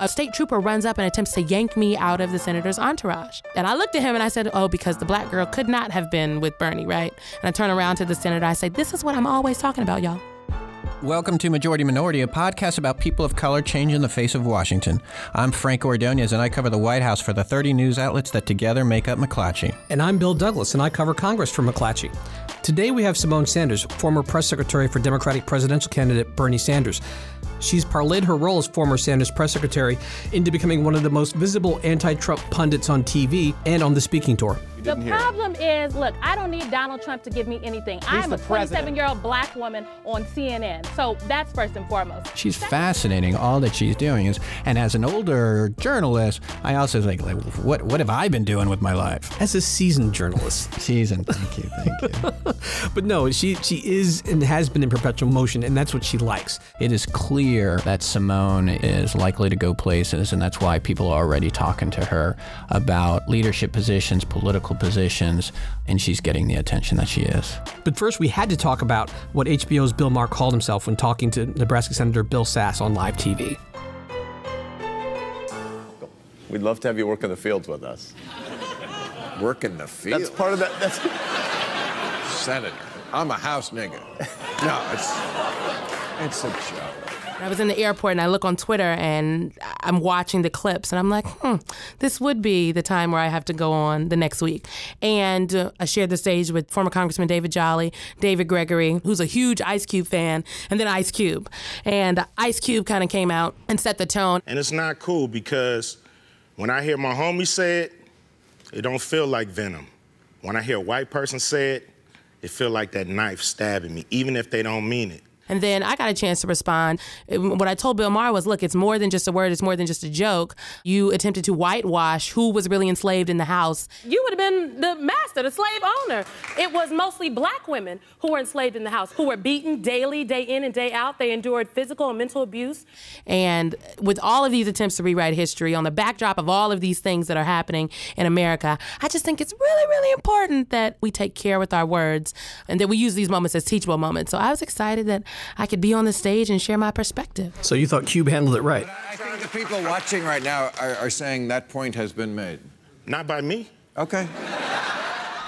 a state trooper runs up and attempts to yank me out of the senator's entourage. And I looked at him and I said, Oh, because the black girl could not have been with Bernie, right? And I turn around to the senator. I say, This is what I'm always talking about, y'all. Welcome to Majority Minority, a podcast about people of color changing the face of Washington. I'm Frank Ordonez, and I cover the White House for the 30 news outlets that together make up McClatchy. And I'm Bill Douglas, and I cover Congress for McClatchy. Today we have Symone Sanders, former press secretary for Democratic presidential candidate Bernie Sanders. She's parlayed her role as former Sanders press secretary into becoming one of the most visible anti Trump pundits on TV and on the speaking tour. The problem is, look, I don't need Donald Trump to give me anything. I'm a 27 year old black woman on CNN. So that's first and foremost. She's fascinating. All that she's doing is, and as an older journalist, I also think, like, what what have I been doing with my life? As a seasoned journalist. Seasoned. Thank you. Thank you. but no, she she is and has been in perpetual motion, and that's what she likes. It is clear that Symone is likely to go places, and that's why people are already talking to her about leadership positions, political positions, and she's getting the attention that she is. But first, we had to talk about what HBO's Bill Maher called himself when talking to Nebraska Senator Bill Sasse on live TV. We'd love to have you work in the fields with us. Work in the field. That's part of that. That's Senator. I'm a house nigga. No, it's it's a joke. I was in the airport and I look on Twitter and I'm watching the clips and I'm like, hmm, this would be the time where I have to go on the next week. And uh, I shared the stage with former Congressman David Jolly, David Gregory, who's a huge Ice Cube fan, and then Ice Cube. And Ice Cube kind of came out and set the tone. And it's not cool because when I hear my homie say it, it don't feel like venom. When I hear a white person say it, it feel like that knife stabbing me, even if they don't mean it. And then I got a chance to respond. What I told Bill Maher was, look, it's more than just a word, it's more than just a joke. You attempted to whitewash who was really enslaved in the house. You would have been the master, the slave owner. It was mostly black women who were enslaved in the house, who were beaten daily, day in and day out. They endured physical and mental abuse. And with all of these attempts to rewrite history on the backdrop of all of these things that are happening in America, I just think it's really, really important that we take care with our words and that we use these moments as teachable moments. So I was excited that I could be on the stage and share my perspective. So you thought Cube handled it right? I think the people watching right now are, are saying that point has been made. Not by me. Okay.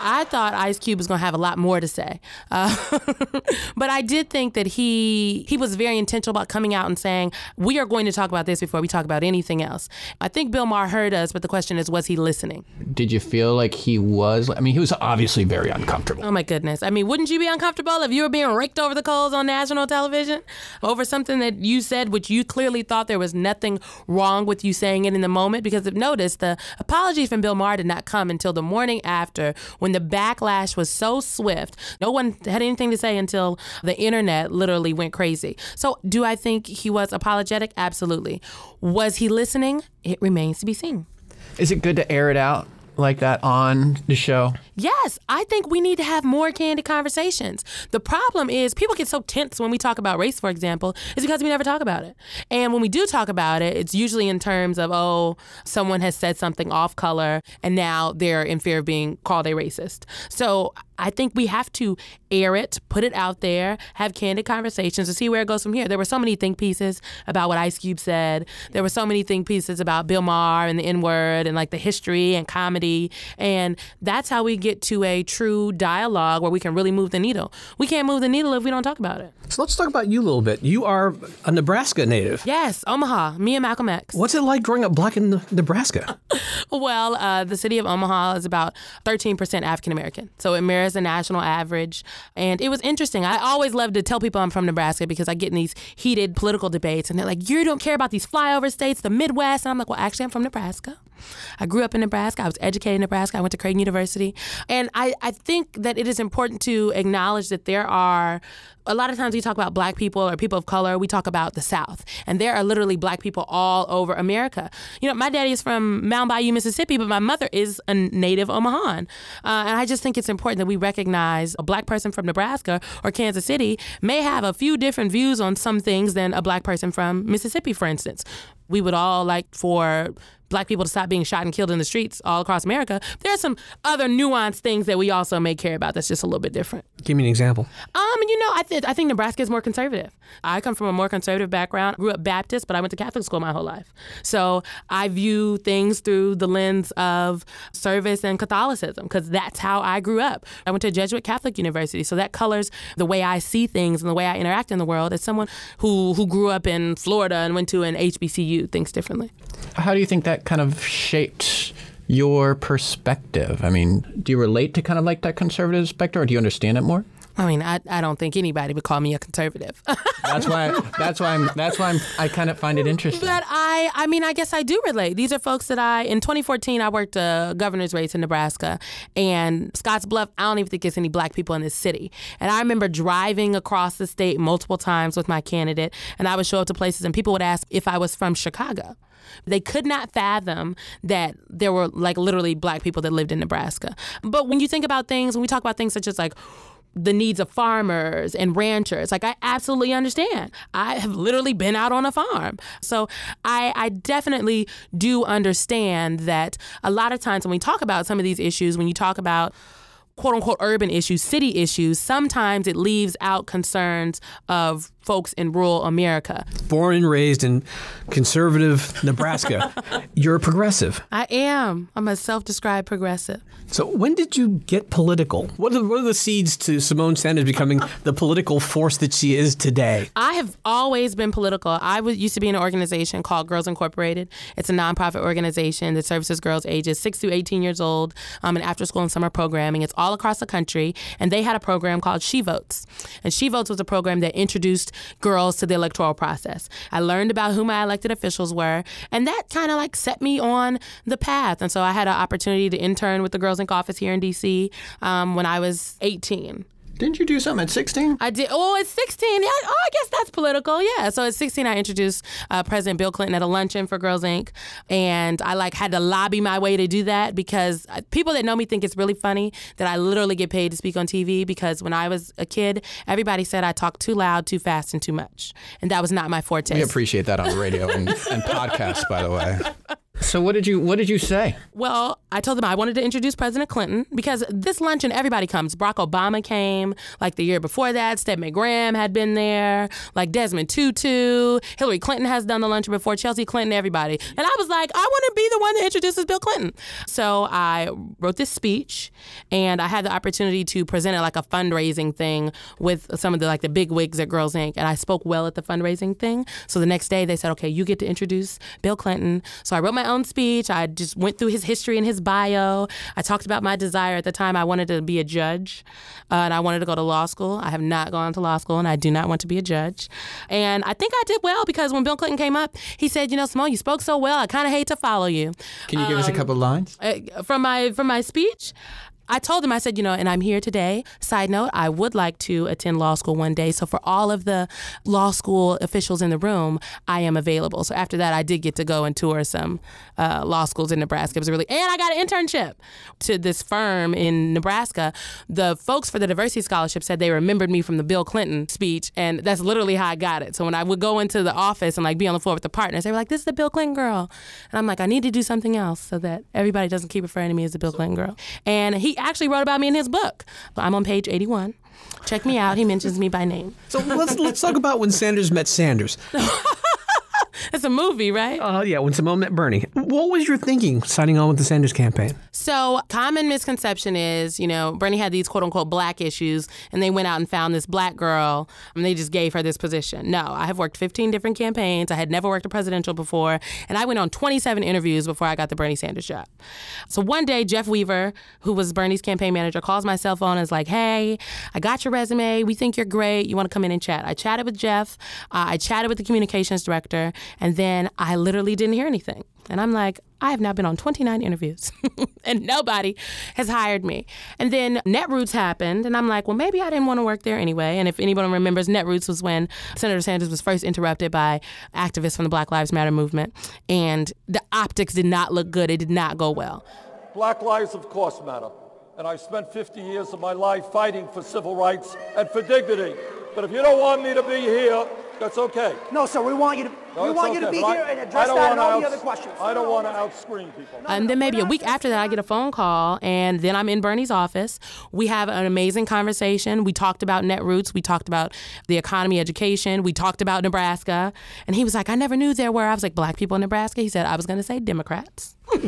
I thought Ice Cube was going to have a lot more to say, uh, but I did think that he he was very intentional about coming out and saying we are going to talk about this before we talk about anything else. I think Bill Maher heard us, but the question is, was he listening? Did you feel like he was? I mean, he was obviously very uncomfortable. Oh my goodness! I mean, wouldn't you be uncomfortable if you were being raked over the coals on national television over something that you said, which you clearly thought there was nothing wrong with you saying it in the moment? Because notice, the apology from Bill Maher did not come until the morning after when the backlash was so swift. No one had anything to say until the internet literally went crazy. So, do I think he was apologetic? Absolutely. Was he listening? It remains to be seen. Is it good to air it out like that on the show? Yes, I think we need to have more candid conversations. The problem is people get so tense when we talk about race, for example, is because we never talk about it. And when we do talk about it, it's usually in terms of, oh, someone has said something off color and now they're in fear of being called a racist. So I think we have to air it, put it out there, have candid conversations to see where it goes from here. There were so many think pieces about what Ice Cube said. There were so many think pieces about Bill Maher and the N word and like the history and comedy. And that's how we get to a true dialogue where we can really move the needle. We can't move the needle if we don't talk about it. So let's talk about you a little bit. You are a Nebraska native. Yes, Omaha, me and Malcolm X. What's it like growing up black in Nebraska? well, uh, the city of Omaha is about 13% African American. So it mirrors the national average. And it was interesting. I always love to tell people I'm from Nebraska because I get in these heated political debates and they're like, you don't care about these flyover states, the Midwest. And I'm like, well, actually, I'm from Nebraska. I grew up in Nebraska. I was educated in Nebraska. I went to Creighton University. And I, I think that it is important to acknowledge that there are a lot of times we talk about black people or people of color, we talk about the South. And there are literally black people all over America. You know, my daddy is from Mound Bayou, Mississippi, but my mother is a native Omahan. Uh, and I just think it's important that we recognize a black person from Nebraska or Kansas City may have a few different views on some things than a black person from Mississippi, for instance. We would all like for black people to stop being shot and killed in the streets all across America. There are some other nuanced things that we also may care about that's just a little bit different. Give me an example. Um, you know, I, th- I think Nebraska is more conservative. I come from a more conservative background. Grew up Baptist, but I went to Catholic school my whole life. So I view things through the lens of service and Catholicism because that's how I grew up. I went to a Jesuit Catholic university, so that colors the way I see things and the way I interact in the world. As someone who who grew up in Florida and went to an HBCU, thinks differently. How do you think that kind of shaped your perspective? I mean, do you relate to kind of like that conservative spectrum, or do you understand it more? I mean, I, I don't think anybody would call me a conservative. That's why. That's why I'm. That's why I'm. I kind of find it interesting. But I, I mean, I guess I do relate. These are folks that I, in 2014, I worked a governor's race in Nebraska, and Scotts Bluff. I don't even think there's any black people in this city. And I remember driving across the state multiple times with my candidate, and I would show up to places, and people would ask if I was from Chicago. They could not fathom that there were like literally black people that lived in Nebraska. But when you think about things, when we talk about things such as like the needs of farmers and ranchers. Like I absolutely understand. I have literally been out on a farm. So I, I definitely do understand that a lot of times when we talk about some of these issues, when you talk about quote unquote urban issues, city issues, sometimes it leaves out concerns of folks in rural America. Born and raised in conservative Nebraska, you're a progressive. I am. I'm a self described progressive. So when did you get political? What are, what are the seeds to Symone Sanders becoming the political force that she is today? I have always been political. I was, used to be in an organization called Girls Incorporated. It's a nonprofit organization that services girls ages 6 to 18 years old um, in after school and summer programming. It's all across the country. And they had a program called She Votes. And She Votes was a program that introduced girls to the electoral process. I learned about who my elected officials were, and that kind of like set me on the path. And so I had an opportunity to intern with the Girls Inc. office here in DC um, when I was 18. Didn't you do something at 16? I did. Oh, at 16. Yeah. Oh, I guess that's political. Yeah. So at 16, I introduced uh, President Bill Clinton at a luncheon for Girls Inc. And I like had to lobby my way to do that because uh, people that know me think it's really funny that I literally get paid to speak on TV because when I was a kid, everybody said I talked too loud, too fast, and too much. And that was not my forte. We appreciate that on the radio and, and podcasts, by the way. So what did you what did you say? Well, I told them I wanted to introduce President Clinton because this luncheon everybody comes. Barack Obama came like the year before that. Stedman Graham had been there. Like Desmond Tutu, Hillary Clinton has done the luncheon before. Chelsea Clinton, everybody. And I was like, I want to be the one that introduces Bill Clinton. So I wrote this speech, and I had the opportunity to present it like a fundraising thing with some of the like the big wigs at Girls Inc. And I spoke well at the fundraising thing. So the next day they said, okay, you get to introduce Bill Clinton. So I wrote my own speech. I just went through his history and his bio. I talked about my desire at the time. I wanted to be a judge, uh, and I wanted to go to law school. I have not gone to law school, and I do not want to be a judge. And I think I did well because when Bill Clinton came up, he said, "You know, Symone, you spoke so well. I kind of hate to follow you." Can you give us a couple lines? Uh, from my from my speech. I told him, I said, you know, and I'm here today. Side note, I would like to attend law school one day. So for all of the law school officials in the room, I am available. So after that, I did get to go and tour some uh, law schools in Nebraska. It was really, and I got an internship to this firm in Nebraska. The folks for the diversity scholarship said they remembered me from the Bill Clinton speech, and that's literally how I got it. So when I would go into the office and like be on the floor with the partners, they were like, "This is the Bill Clinton girl," and I'm like, "I need to do something else so that everybody doesn't keep referring to me as the Bill Clinton girl." And he actually wrote about me in his book. I'm on page 81. Check me out. He mentions me by name. So let's let's talk about when Sanders met Sanders. It's a movie, right? Uh, yeah, when Symone met Bernie. What was your thinking signing on with the Sanders campaign? So, common misconception is, you know, Bernie had these quote unquote black issues, and they went out and found this black girl, and they just gave her this position. No, I have worked 15 different campaigns. I had never worked a presidential before, and I went on 27 interviews before I got the Bernie Sanders job. So, one day, Jeff Weaver, who was Bernie's campaign manager, calls my cell phone and is like, Hey, I got your resume. We think you're great. You want to come in and chat? I chatted with Jeff, uh, I chatted with the communications director, and then I literally didn't hear anything. And I'm like, I have now been on 29 interviews and nobody has hired me. And then Netroots happened, and I'm like, well, maybe I didn't want to work there anyway. And if anyone remembers, Netroots was when Senator Sanders was first interrupted by activists from the Black Lives Matter movement, and the optics did not look good. It did not go well. Black lives, of course, matter. And I spent 50 years of my life fighting for civil rights and for dignity. But if you don't want me to be here, that's okay. No, sir, we want you to, No, we it's want you to okay, be but I- here and address don't that and wanna all the other questions. I don't want to outscreen people. And then maybe a week after that, I get a phone call, and then I'm in Bernie's office. We have an amazing conversation. We talked about Netroots. We talked about the economy, education. We talked about Nebraska. And he was like, I never knew there were. I was like, black people in Nebraska. He said, I was going to say Democrats. so we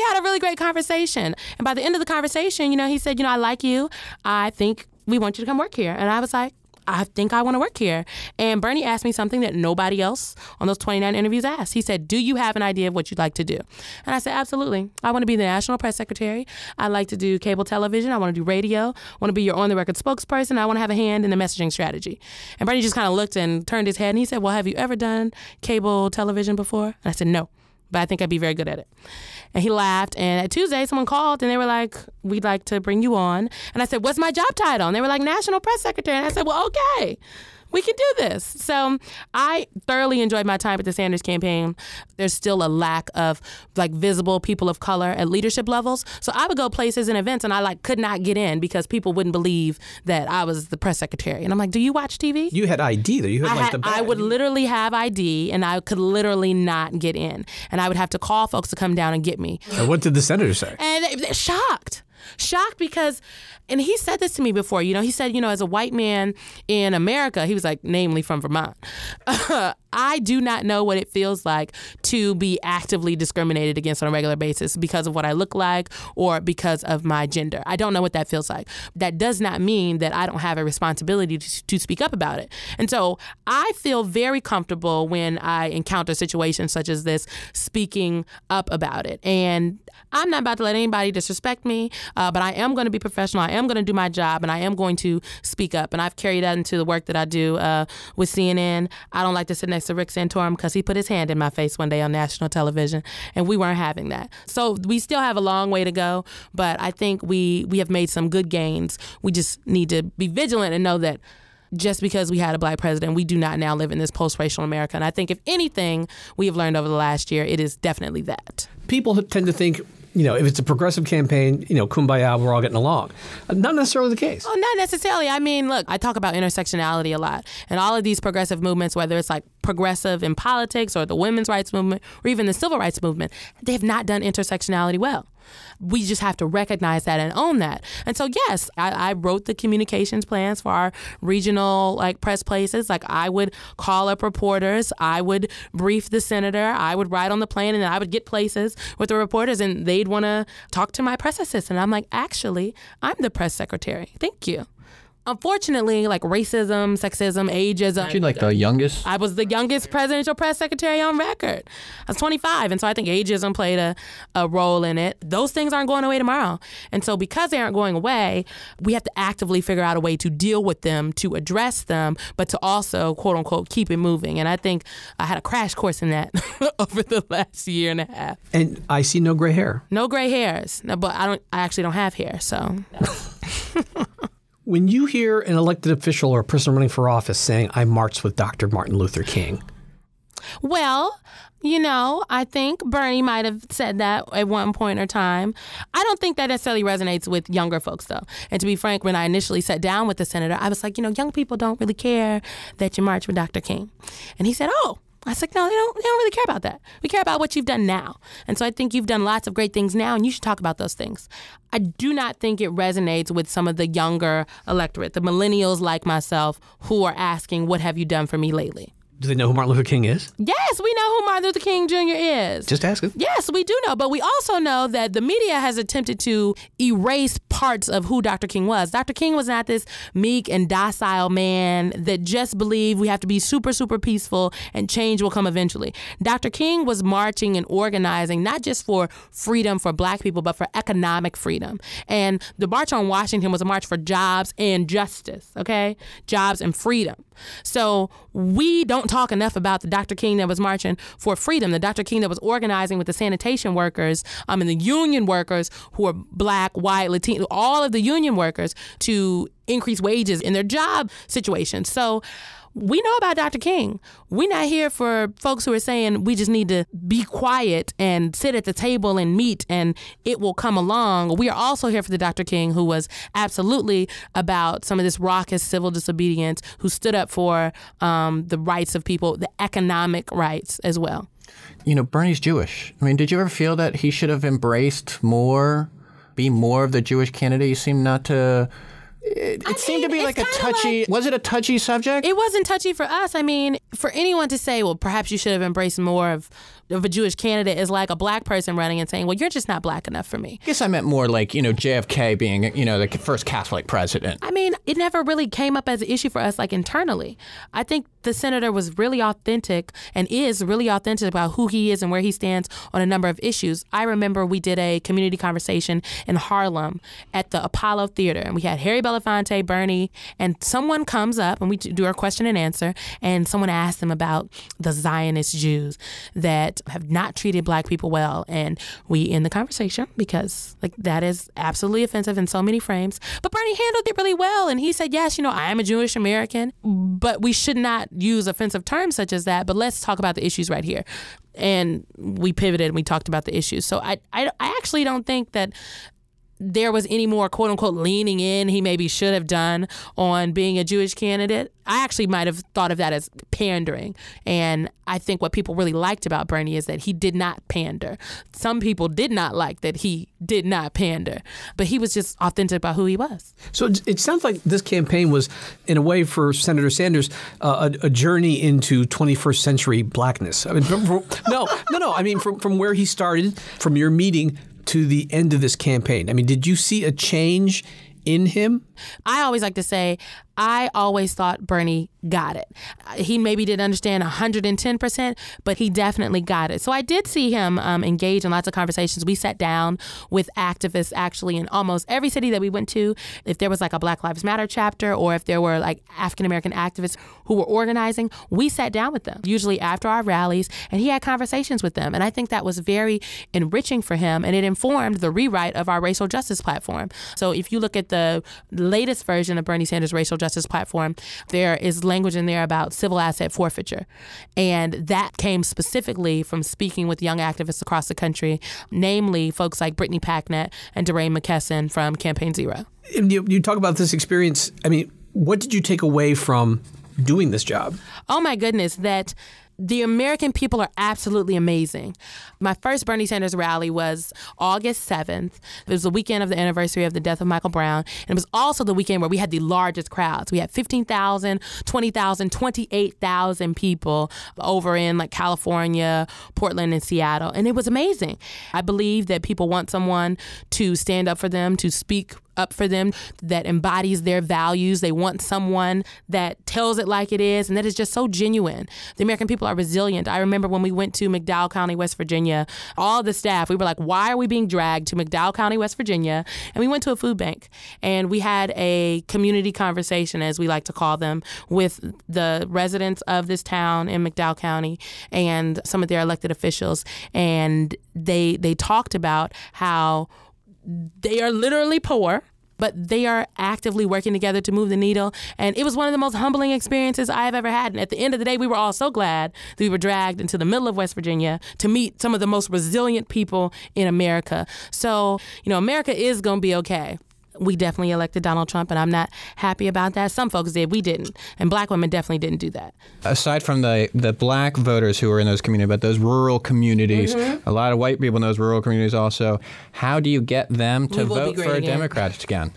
had a really great conversation. And by the end of the conversation, you know, he said, You know, I like you. I think we want you to come work here. And I was like, I think I want to work here. And Bernie asked me something that nobody else on those 29 interviews asked. He said, Do you have an idea of what you'd like to do? And I said, Absolutely. I want to be the national press secretary. I like to do cable television. I want to do radio. I want to be your on the record spokesperson. I want to have a hand in the messaging strategy. And Bernie just kind of looked and turned his head and he said, Well, have you ever done cable television before? And I said, No, but I think I'd be very good at it. And he laughed. And at Tuesday, someone called and they were like, We'd like to bring you on. And I said, What's my job title? And they were like, National Press Secretary. And I said, Well, okay. We can do this. So I thoroughly enjoyed my time at the Sanders campaign. There's still a lack of like visible people of color at leadership levels. So I would go places and events and I like could not get in because people wouldn't believe that I was the press secretary. And I'm like, Do you watch TV? You had ID though. You had I, like had- the badge. I would literally have ID and I could literally not get in. And I would have to call folks to come down and get me. And what did the senator say? And they, they're shocked. Shocked because, and he said this to me before, you know, he said, you know, as a white man in America, he was like, namely from Vermont, I do not know what it feels like to be actively discriminated against on a regular basis because of what I look like or because of my gender. I don't know what that feels like. That does not mean that I don't have a responsibility to, to speak up about it. And so I feel very comfortable when I encounter situations such as this, speaking up about it. And I'm not about to let anybody disrespect me, uh, but I am going to be professional. I am going to do my job, and I am going to speak up. And I've carried that into the work that I do uh, with CNN. I don't like to sit next to Rick Santorum because he put his hand in my face one day on national television, and we weren't having that. So we still have a long way to go, but I think we we have made some good gains. We just need to be vigilant and know that just because we had a black president, we do not now live in this post racial America. And I think if anything we have learned over the last year, it is definitely that. People tend to think, you know, if it's a progressive campaign, you know, kumbaya, we're all getting along. Uh, Not necessarily the case. Oh, not necessarily. I mean, look, I talk about intersectionality a lot. And all of these progressive movements, whether it's like progressive in politics or the women's rights movement or even the civil rights movement, they have not done intersectionality well. We just have to recognize that and own that. And so, yes, I, I wrote the communications plans for our regional like press places. Like I would call up reporters, I would brief the senator, I would ride on the plane, and I would get places with the reporters, and they'd want to talk to my press assistant. I'm like, actually, I'm the press secretary. Thank you. Unfortunately, like racism, sexism, ageism. She's like the youngest. I was the youngest presidential press secretary on record. I was 25, and so I think ageism played a, a role in it. Those things aren't going away tomorrow. And so, because they aren't going away, we have to actively figure out a way to deal with them, to address them, but to also, quote unquote, keep it moving. And I think I had a crash course in that over the last year and a half. And I see no gray hair. No gray hairs, no, but I don't. I actually don't have hair, so. When you hear an elected official or a person running for office saying, I marched with Dr. Martin Luther King, Well, you know, I think Bernie might have said that at one point or time. I don't think that necessarily resonates with younger folks, though. And to be frank, when I initially sat down with the senator, I was like, you know, young people don't really care that you march with Dr. King. And he said, oh. I was like, no, they don't, they don't really care about that. We care about what you've done now. And so I think you've done lots of great things now, and you should talk about those things. I do not think it resonates with some of the younger electorate, the millennials like myself, who are asking, what have you done for me lately? Do they know who Martin Luther King is? Yes, we know who Martin Luther King Jr. is. Just asking. Yes, we do know, but we also know that the media has attempted to erase parts of who Dr. King was. Dr. King was not this meek and docile man that just believed we have to be super, super peaceful and change will come eventually. Dr. King was marching and organizing not just for freedom for black people, but for economic freedom. And the March on Washington was a march for jobs and justice, okay? Jobs and freedom. So we don't talk enough about the Dr. King that was marching for freedom, the Dr. King that was organizing with the sanitation workers um, and the union workers who are black, white, Latino, all of the union workers to increase wages in their job situations. So we know about Dr. King. We're not here for folks who are saying we just need to be quiet and sit at the table and meet and it will come along. We are also here for the Dr. King who was absolutely about some of this raucous civil disobedience, who stood up for um, the rights of people, the economic rights as well. You know, Bernie's Jewish. I mean, did you ever feel that he should have embraced more, be more of the Jewish candidate? You seem not to. It, it seemed to be like a touchy. like- was it a touchy subject? It wasn't touchy for us. I mean, for anyone to say, well, perhaps you should have embraced more of, of a Jewish candidate is like a black person running and saying, well, you're just not black enough for me. I guess I meant more like you know JFK being you know the first Catholic president. I mean, it never really came up as an issue for us, like internally. I think the senator was really authentic and is really authentic about who he is and where he stands on a number of issues. I remember we did a community conversation in Harlem at the Apollo Theater, and we had Harry Belafonte, Bernie, and someone comes up and we do our question and answer, and someone asked them about the Zionist Jews that have not treated black people well, and we end the conversation because like that is absolutely offensive in so many frames. But Bernie handled it really well, and he said, "Yes, you know, I am a Jewish American, but we should not use offensive terms such as that. But let's talk about the issues right here." And we pivoted and we talked about the issues. So I, I, I actually don't think that there was any more quote unquote leaning in he maybe should have done on being a Jewish candidate. I actually might have thought of that as pandering. And I think what people really liked about Bernie is that he did not pander. Some people did not like that he did not pander, but he was just authentic about who he was. So it, sounds like this campaign was, in a way, for Senator Sanders, uh, a, a journey into 21st century blackness. I mean, from, from, no, no, no. I mean, from, from where he started, from your meeting to the end of this campaign. I mean, did you see a change in him? I always like to say, I always thought Bernie got it. He maybe didn't understand 110%, but he definitely got it. So I did see him um, engage in lots of conversations. We sat down with activists actually in almost every city that we went to. If there was like a Black Lives Matter chapter or if there were like African American activists who were organizing, we sat down with them, usually after our rallies, and he had conversations with them. And I think that was very enriching for him and it informed the rewrite of our racial justice platform. So if you look at the latest version of Bernie Sanders' racial justice platform, there is language in there about civil asset forfeiture. And that came specifically from speaking with young activists across the country, namely folks like Brittany Packnett and DeRay McKesson from Campaign Zero. And you, you talk about this experience. I mean, what did you take away from doing this job? Oh my goodness, that the American people are absolutely amazing. My first Bernie Sanders rally was August 7th. It was the weekend of the anniversary of the death of Michael Brown. And it was also the weekend where we had the largest crowds. We had 15,000, 20,000, 28,000 people over in like California, Portland, and Seattle. And it was amazing. I believe that people want someone to stand up for them, to speak up for them that embodies their values. They want someone that tells it like it is and that is just so genuine. The American people are resilient. I remember when we went to McDowell County, West Virginia, all the staff, we were like, why are we being dragged to McDowell County, West Virginia? And we went to a food bank and we had a community conversation, as we like to call them, with the residents of this town in McDowell County and some of their elected officials. And they they talked about how they are literally poor but they are actively working together to move the needle. And it was one of the most humbling experiences I have ever had. And at the end of the day, we were all so glad that we were dragged into the middle of West Virginia to meet some of the most resilient people in America. So, you know, America is going to be okay. We definitely elected Donald Trump, and I'm not happy about that. Some folks did, we didn't. And black women definitely didn't do that. Aside from the, the black voters who are in those communities, but those rural communities, Mm-hmm. a lot of white people in those rural communities also, how do you get them to vote for a again. Democrat again?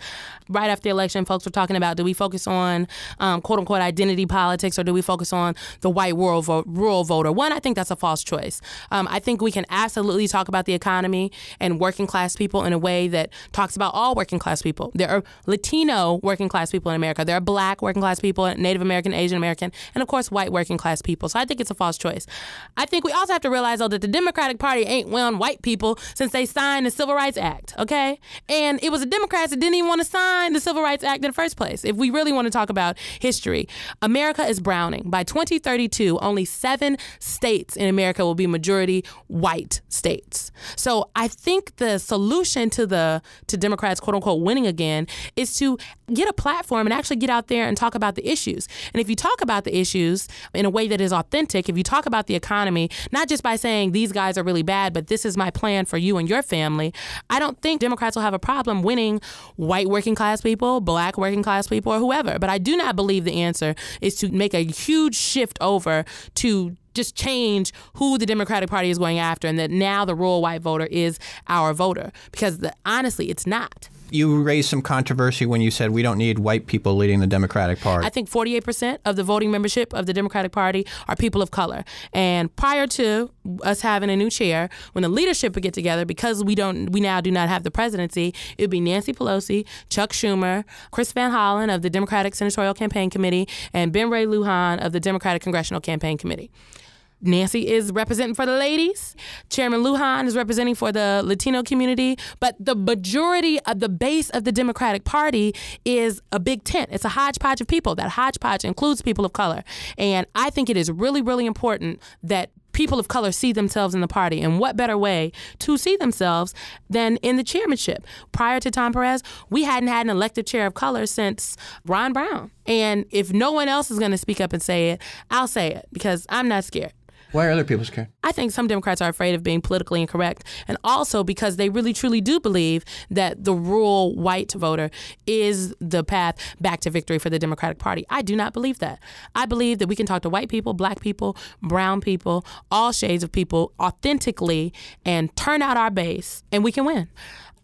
Right after the election, folks were talking about do we focus on um, quote unquote identity politics or do we focus on the white rural, vote, rural voter? One, I think that's a false choice. Um, I think we can absolutely talk about the economy and working class people in a way that talks about all working class people. There are Latino working class people in America, there are black working class people, Native American, Asian American, and of course, white working class people. So I think it's a false choice. I think we also have to realize, though, that the Democratic Party ain't won white people since they signed the Civil Rights Act, okay? And it was the Democrats that didn't even want to sign the Civil Rights Act in the first place? If we really want to talk about history, America is browning. By 2032, only seven states in America will be majority white states. So I think the solution to the to Democrats quote unquote winning again is to get a platform and actually get out there and talk about the issues. And if you talk about the issues in a way that is authentic, if you talk about the economy, not just by saying these guys are really bad, but this is my plan for you and your family, I don't think Democrats will have a problem winning white working class people, black working class people, or whoever. But I do not believe the answer is to make a huge shift over to just change who the Democratic Party is going after, and that now the rural white voter is our voter. Because the, honestly, it's not. You raised some controversy when you said we don't need white people leading the Democratic Party. I think 48% of the voting membership of the Democratic Party are people of color. And prior to us having a new chair, when the leadership would get together, because we don't, we now do not have the presidency, it would be Nancy Pelosi, Chuck Schumer, Chris Van Hollen of the Democratic Senatorial Campaign Committee, and Ben Ray Lujan of the Democratic Congressional Campaign Committee. Nancy is representing for the ladies. Chairman Lujan is representing for the Latino community. But the majority of the base of the Democratic Party is a big tent. It's a hodgepodge of people. That hodgepodge includes people of color. And I think it is really, really important that people of color see themselves in the party. And what better way to see themselves than in the chairmanship? Prior to Tom Perez, we hadn't had an elected chair of color since Ron Brown. And if no one else is going to speak up and say it, I'll say it because I'm not scared. Why are other people scared? I think some Democrats are afraid of being politically incorrect, and also because they really truly do believe that the rural white voter is the path back to victory for the Democratic Party. I do not believe that. I believe that we can talk to white people, black people, brown people, all shades of people authentically and turn out our base, and we can win.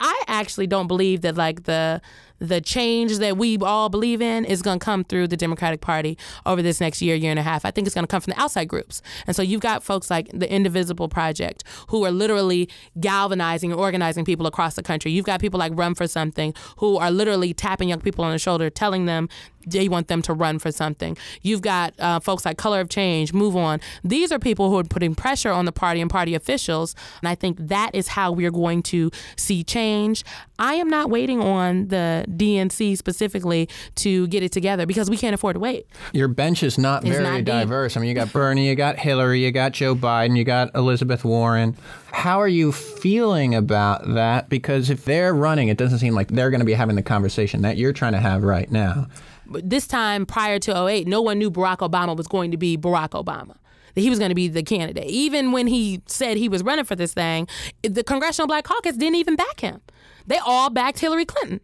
I actually don't believe that like the the change that we all believe in is going to come through the Democratic Party over this next year, year and a half. I think it's going to come from the outside groups. And so you've got folks like the Indivisible Project who are literally galvanizing and organizing people across the country. You've got people like Run for Something who are literally tapping young people on the shoulder, telling them they want them to run for something. You've got uh, folks like Color of Change, Move On. These are people who are putting pressure on the party and party officials. And I think that is how we're going to see change. I am not waiting on the DNC specifically to get it together because we can't afford to wait. Your bench is not It's very not diverse. I mean, you got Bernie, you got Hillary, you got Joe Biden, you got Elizabeth Warren. How are you feeling about that? Because if they're running, it doesn't seem like they're going to be having the conversation that you're trying to have right now. But this time prior to 08, no one knew Barack Obama was going to be Barack Obama. That he was going to be the candidate. Even when he said he was running for this thing, the Congressional Black Caucus didn't even back him. They all backed Hillary Clinton.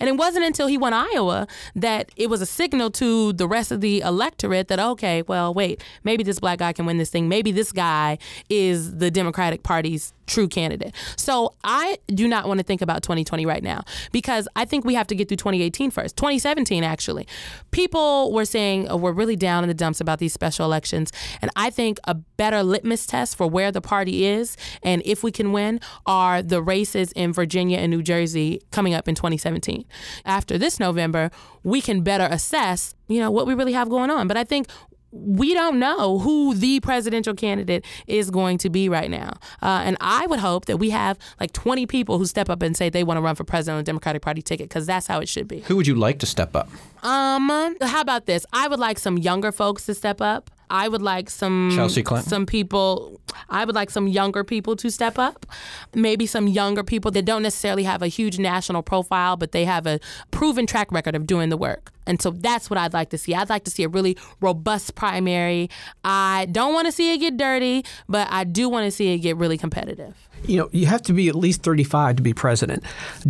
And it wasn't until he won Iowa that it was a signal to the rest of the electorate that, okay, well, wait, maybe this black guy can win this thing. Maybe this guy is the Democratic Party's true candidate. So I do not want to think about 2020 right now because I think we have to get through 2018 first. 2017, actually. People were saying oh, we're really down in the dumps about these special elections. And I think a better litmus test for where the party is and if we can win are the races in Virginia and New Jersey coming up in 2017. After this November, we can better assess, you know, what we really have going on. But I think we don't know who the presidential candidate is going to be right now. Uh, and I would hope that we have like 20 people who step up and say they want to run for president on the Democratic Party ticket because that's how it should be. Who would you like to step up? Um, how about this? I would like some younger folks to step up. I would like some Chelsea Clinton? some people. I would like some younger people to step up. Maybe some younger people that don't necessarily have a huge national profile, but they have a proven track record of doing the work. And so that's what I'd like to see. I'd like to see a really robust primary. I don't want to see it get dirty, but I do want to see it get really competitive. You know, you have to be at least 35 to be president.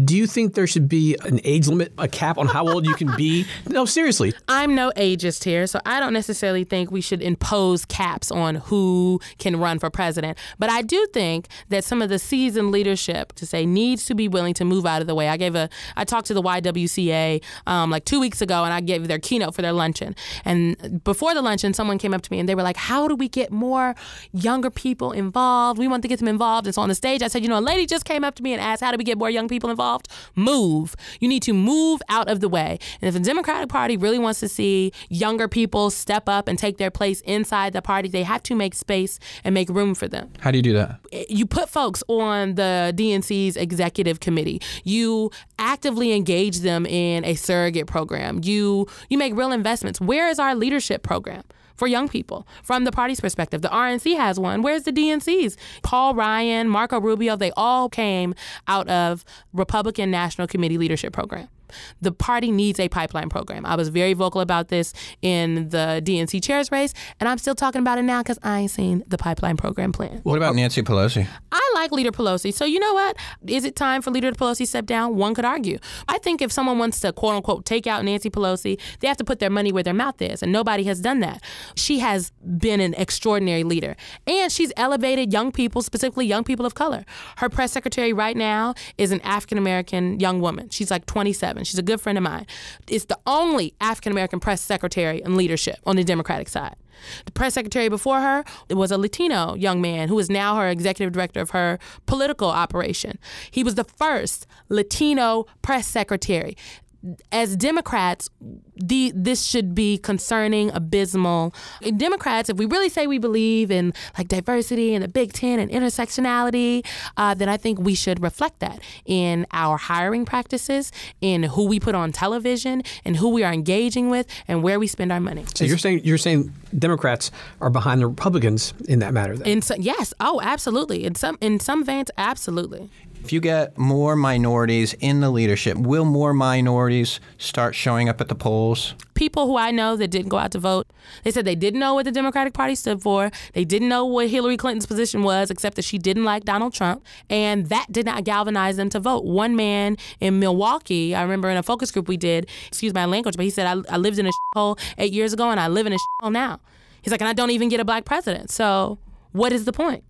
Do you think there should be an age limit, a cap on how old you can be? No, seriously. I'm no ageist here, so I don't necessarily think we should impose caps on who can run for president. But I do think that some of the seasoned leadership to say needs to be willing to move out of the way. I gave a, I talked to the YWCA um, like two weeks ago and I gave their keynote for their luncheon. And before the luncheon, someone came up to me and they were like, How do we get more younger people involved? We want to get them involved. So on the stage, I said, You know, a lady just came up to me and asked, How do we get more young people involved? Move. You need to move out of the way. And if the Democratic Party really wants to see younger people step up and take their place inside the party, they have to make space and make room for them How do you do that? Eh, you put folks on the DNC's executive committee. You actively engage them in a surrogate program. You you make real investments. Where is our leadership program? For young people, from the party's perspective, the RNC has one. Where's the DNC's? Paul Ryan, Marco Rubio, they all came out of Republican National Committee leadership program. The party needs a pipeline program. I was very vocal about this in the DNC chairs race, and I'm still talking about it now because I ain't seen the pipeline program plan. What about Nancy Pelosi? I like Leader Pelosi. So you know what? Is it time for Leader Pelosi to step down? One could argue. I think if someone wants to quote unquote take out Nancy Pelosi, they have to put their money where their mouth is, and nobody has done that. She has been an extraordinary leader, and she's elevated young people, specifically young people of color. Her press secretary right now is an African American young woman. She's like 27. She's a good friend of mine. It's the only African American press secretary in leadership on the Democratic side. The press secretary before her was a Latino young man who is now her executive director of her political operation. He was the first Latino press secretary. As Democrats, the, this should be concerning, abysmal. Democrats, if we really say we believe in like diversity and the big tent and intersectionality, uh, then I think we should reflect that in our hiring practices, in who we put on television, and who we are engaging with, and where we spend our money. So you're saying you're saying Democrats are behind the Republicans in that matter. Then. In so, yes, oh, absolutely. In some in some veins, absolutely. If you get more minorities in the leadership, will more minorities start showing up at the polls? People who I know that didn't go out to vote, they said they didn't know what the Democratic Party stood for. They didn't know what Hillary Clinton's position was, except that she didn't like Donald Trump, and that did not galvanize them to vote. One man in Milwaukee, I remember in a focus group we did, excuse my language, but he said I, I lived in a hole eight years ago, and I live in a hole now. He's like, and I don't even get a black president. So what is the point?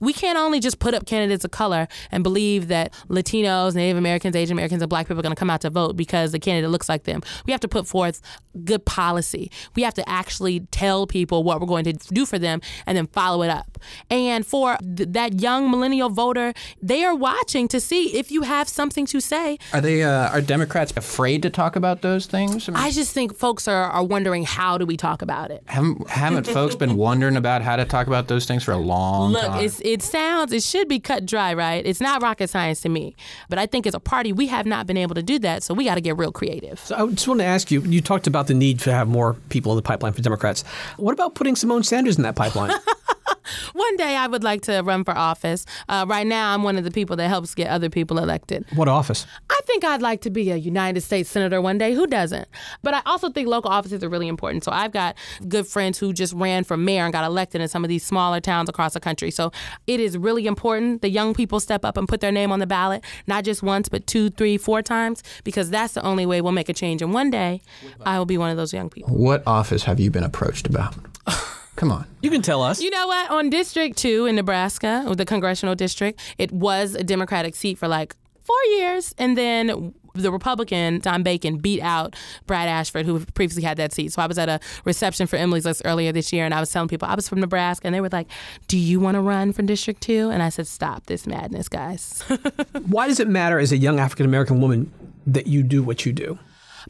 We can't only just put up candidates of color and believe that Latinos, Native Americans, Asian Americans, and black people are going to come out to vote because the candidate looks like them. We have to put forth good policy. We have to actually tell people what we're going to do for them and then follow it up. And for th- that young millennial voter, they are watching to see if you have something to say. Are they? Uh, are Democrats afraid to talk about those things? I mean, I just think folks are, are wondering how do we talk about it? haven't haven't folks been wondering about how to talk about those things for a long Look, time? It's, it sounds, it should be cut dry, right? It's not rocket science to me. But I think as a party, we have not been able to do that. So we got to get real creative. So I just want to ask you. You talked about the need to have more people in the pipeline for Democrats. What about putting Symone Sanders in that pipeline? One day I would like to run for office. Uh, right now, I'm one of the people that helps get other people elected. what office? I think I'd like to be a United States Senator one day. Who doesn't? But I also think local offices are really important. So I've got good friends who just ran for mayor and got elected in some of these smaller towns across the country. So it is really important the young people step up and put their name on the ballot, not just once, but two, three, four times, because that's the only way we'll make a change. And one day, I will be one of those young people. what office have you been approached about? Come on. You can tell us. You know what? On District 2 in Nebraska, or the congressional district, it was a Democratic seat for like four years. And then the Republican, Don Bacon, beat out Brad Ashford, who previously had that seat. So I was at a reception for Emily's List earlier this year, and I was telling people I was from Nebraska, and they were like, Do you want to run for District 2? And I said, Stop this madness, guys. Why does it matter as a young African American woman that you do what you do?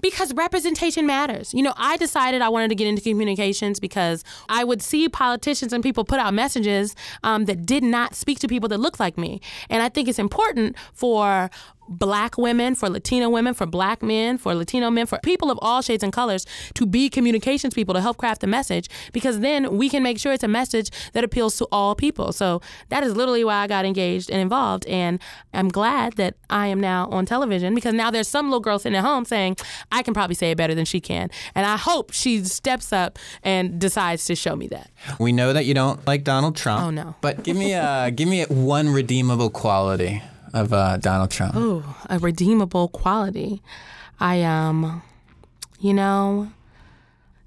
Because representation matters. You know, I decided I wanted to get into communications because I would see politicians and people put out messages um, that did not speak to people that looked like me. And I think it's important for black women, for Latino women, for black men, for Latino men, for people of all shades and colors to be communications people to help craft the message because then we can make sure it's a message that appeals to all people. So that is literally why I got engaged and involved. And I'm glad that I am now on television because now there's some little girl sitting at home saying, I can probably say it better than she can. And I hope she steps up and decides to show me that. We know that you don't like Donald Trump. Oh, no. But give me a give me one redeemable quality of uh, Donald Trump. Oh, a redeemable quality. I um, you know,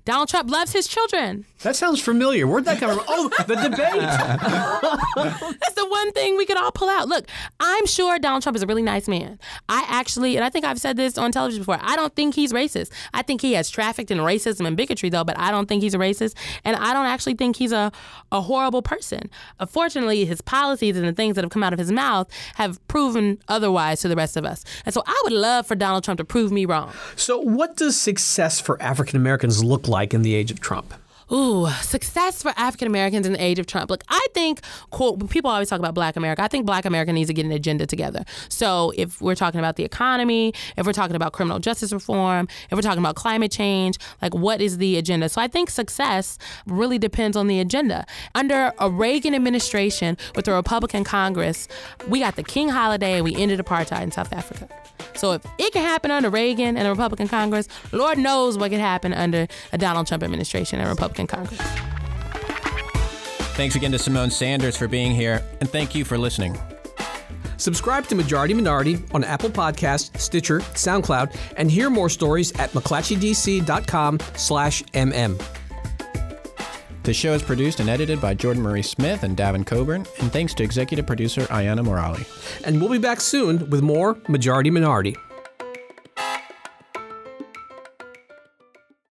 Donald Trump loves his children. That sounds familiar. Where'd that come from? Oh, the debate. That's the one thing we could all pull out. Look, I'm sure Donald Trump is a really nice man. I actually, and I think I've said this on television before, I don't think he's racist. I think he has trafficked in racism and bigotry, though, but I don't think he's a racist. And I don't actually think he's a, a horrible person. Uh, Unfortunately, his policies and the things that have come out of his mouth have proven otherwise to the rest of us. And so I would love for Donald Trump to prove me wrong. so, what does success for African Americans look like in the age of Trump? Ooh, success for African Americans in the age of Trump. Look, I think, quote, people always talk about black America. I think black America needs to get an agenda together. So if we're talking about the economy, if we're talking about criminal justice reform, if we're talking about climate change, like what is the agenda? So I think success really depends on the agenda. Under a Reagan administration with a Republican Congress, we got the King holiday and we ended apartheid in South Africa. So if it can happen under Reagan and a Republican Congress, Lord knows what could happen under a Donald Trump administration and a Republican Congress. Thanks again to Symone Sanders for being here, and thank you for listening. Subscribe to Majority Minority on Apple Podcast, Stitcher, SoundCloud, and hear more stories at mcclatchydc.com slash mm. The show is produced and edited by Jordan Marie Smith and Davin Coburn, and thanks to executive producer Ayana Morali. And we'll be back soon with more Majority Minority.